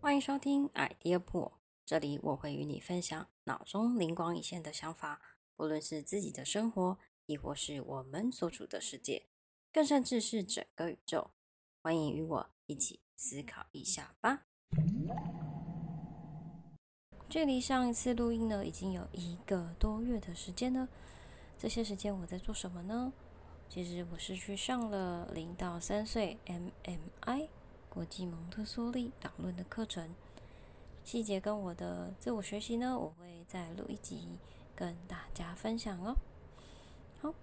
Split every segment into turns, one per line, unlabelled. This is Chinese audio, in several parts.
欢迎收听 idea 播，这里我会与你分享脑中灵光一现的想法，不论是自己的生活，亦或是我们所处的世界，更甚至是整个宇宙。欢迎与我一起思考一下吧。距离上一次录音呢，已经有一个多月的时间了。这些时间我在做什么呢？其实我是去上了零到三岁 MMI 国际蒙特梭利导论的课程。细节跟我的自我学习呢，我会再录一集跟大家分享哦。好，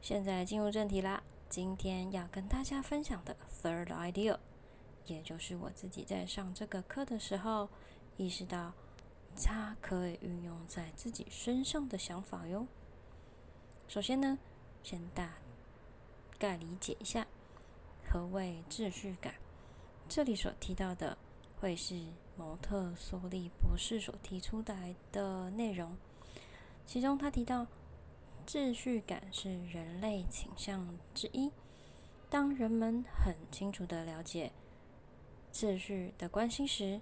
现在进入正题啦。今天要跟大家分享的 Third Idea，也就是我自己在上这个课的时候意识到。它可以运用在自己身上的想法哟。首先呢，先大概理解一下何谓秩序感。这里所提到的，会是蒙特梭利博士所提出来的内容。其中他提到，秩序感是人类倾向之一。当人们很清楚的了解秩序的关系时，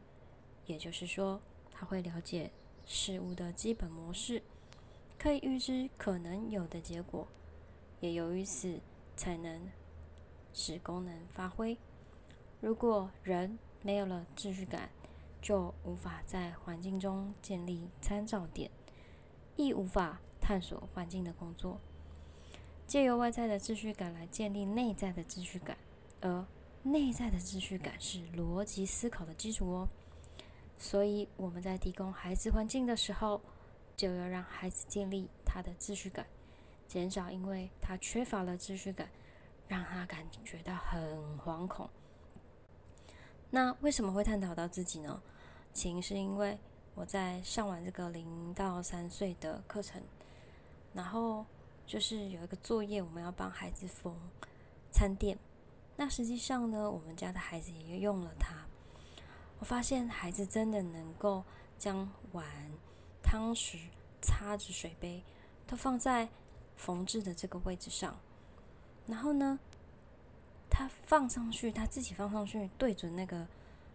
也就是说。他会了解事物的基本模式，可以预知可能有的结果，也由于此才能使功能发挥。如果人没有了秩序感，就无法在环境中建立参照点，亦无法探索环境的工作。借由外在的秩序感来建立内在的秩序感，而内在的秩序感是逻辑思考的基础哦。所以我们在提供孩子环境的时候，就要让孩子建立他的秩序感，减少因为他缺乏了秩序感，让他感觉到很惶恐。那为什么会探讨到自己呢？起因是因为我在上完这个零到三岁的课程，然后就是有一个作业，我们要帮孩子缝餐垫。那实际上呢，我们家的孩子也用了它。我发现孩子真的能够将碗、汤匙、叉子、水杯都放在缝制的这个位置上，然后呢，他放上去，他自己放上去，对准那个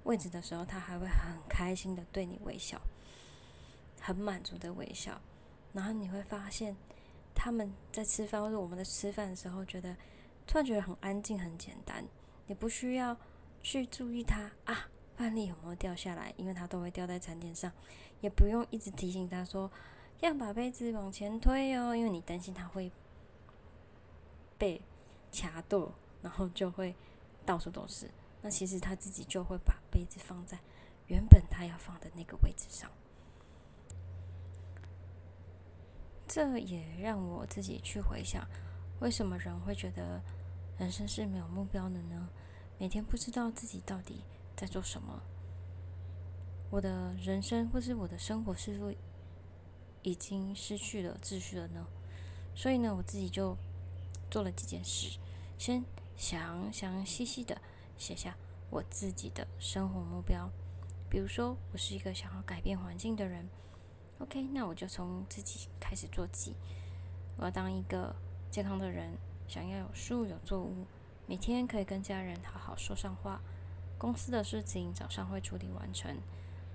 位置的时候，他还会很开心的对你微笑，很满足的微笑。然后你会发现，他们在吃饭或者我们在吃饭的时候，觉得突然觉得很安静、很简单，你不需要去注意他啊。饭粒有没有掉下来？因为它都会掉在餐垫上，也不用一直提醒他说要把杯子往前推哦，因为你担心他会被卡到，然后就会到处都是。那其实他自己就会把杯子放在原本他要放的那个位置上。这也让我自己去回想，为什么人会觉得人生是没有目标的呢？每天不知道自己到底。在做什么？我的人生或是我的生活是否已经失去了秩序了呢？所以呢，我自己就做了几件事，先详详细细的写下我自己的生活目标。比如说，我是一个想要改变环境的人，OK，那我就从自己开始做起。我要当一个健康的人，想要有树有作物，每天可以跟家人好好说上话。公司的事情早上会处理完成，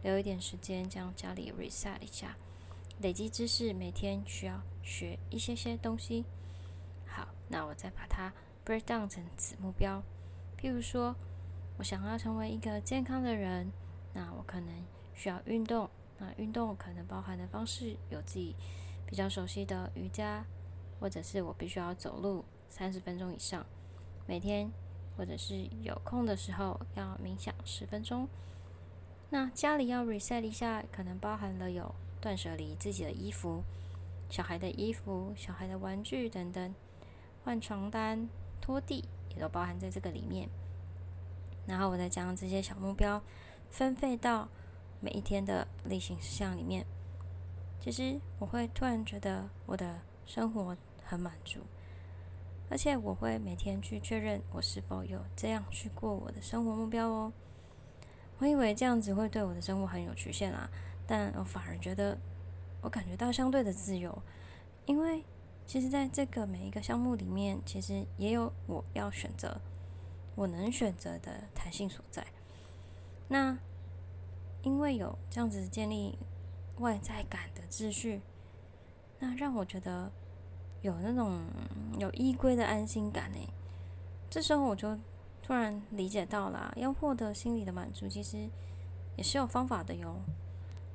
留一点时间将家里 reset 一下，累积知识，每天需要学一些些东西。好，那我再把它 break down 成子目标。譬如说，我想要成为一个健康的人，那我可能需要运动。那运动可能包含的方式有自己比较熟悉的瑜伽，或者是我必须要走路三十分钟以上，每天。或者是有空的时候要冥想十分钟。那家里要 reset 一下，可能包含了有断舍离自己的衣服、小孩的衣服、小孩的玩具等等，换床单、拖地也都包含在这个里面。然后我再将这些小目标分配到每一天的例行事项里面。其实我会突然觉得我的生活很满足。而且我会每天去确认我是否有这样去过我的生活目标哦。我以为这样子会对我的生活很有局限啦，但我反而觉得我感觉到相对的自由，因为其实在这个每一个项目里面，其实也有我要选择、我能选择的弹性所在。那因为有这样子建立外在感的秩序，那让我觉得有那种有依归的安心感呢。这时候我就突然理解到了，要获得心理的满足，其实也是有方法的哟。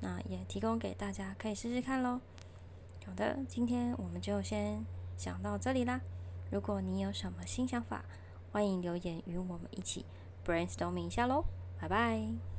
那也提供给大家，可以试试看喽。好的，今天我们就先讲到这里啦。如果你有什么新想法，欢迎留言与我们一起 brainstorming 一下喽。拜拜。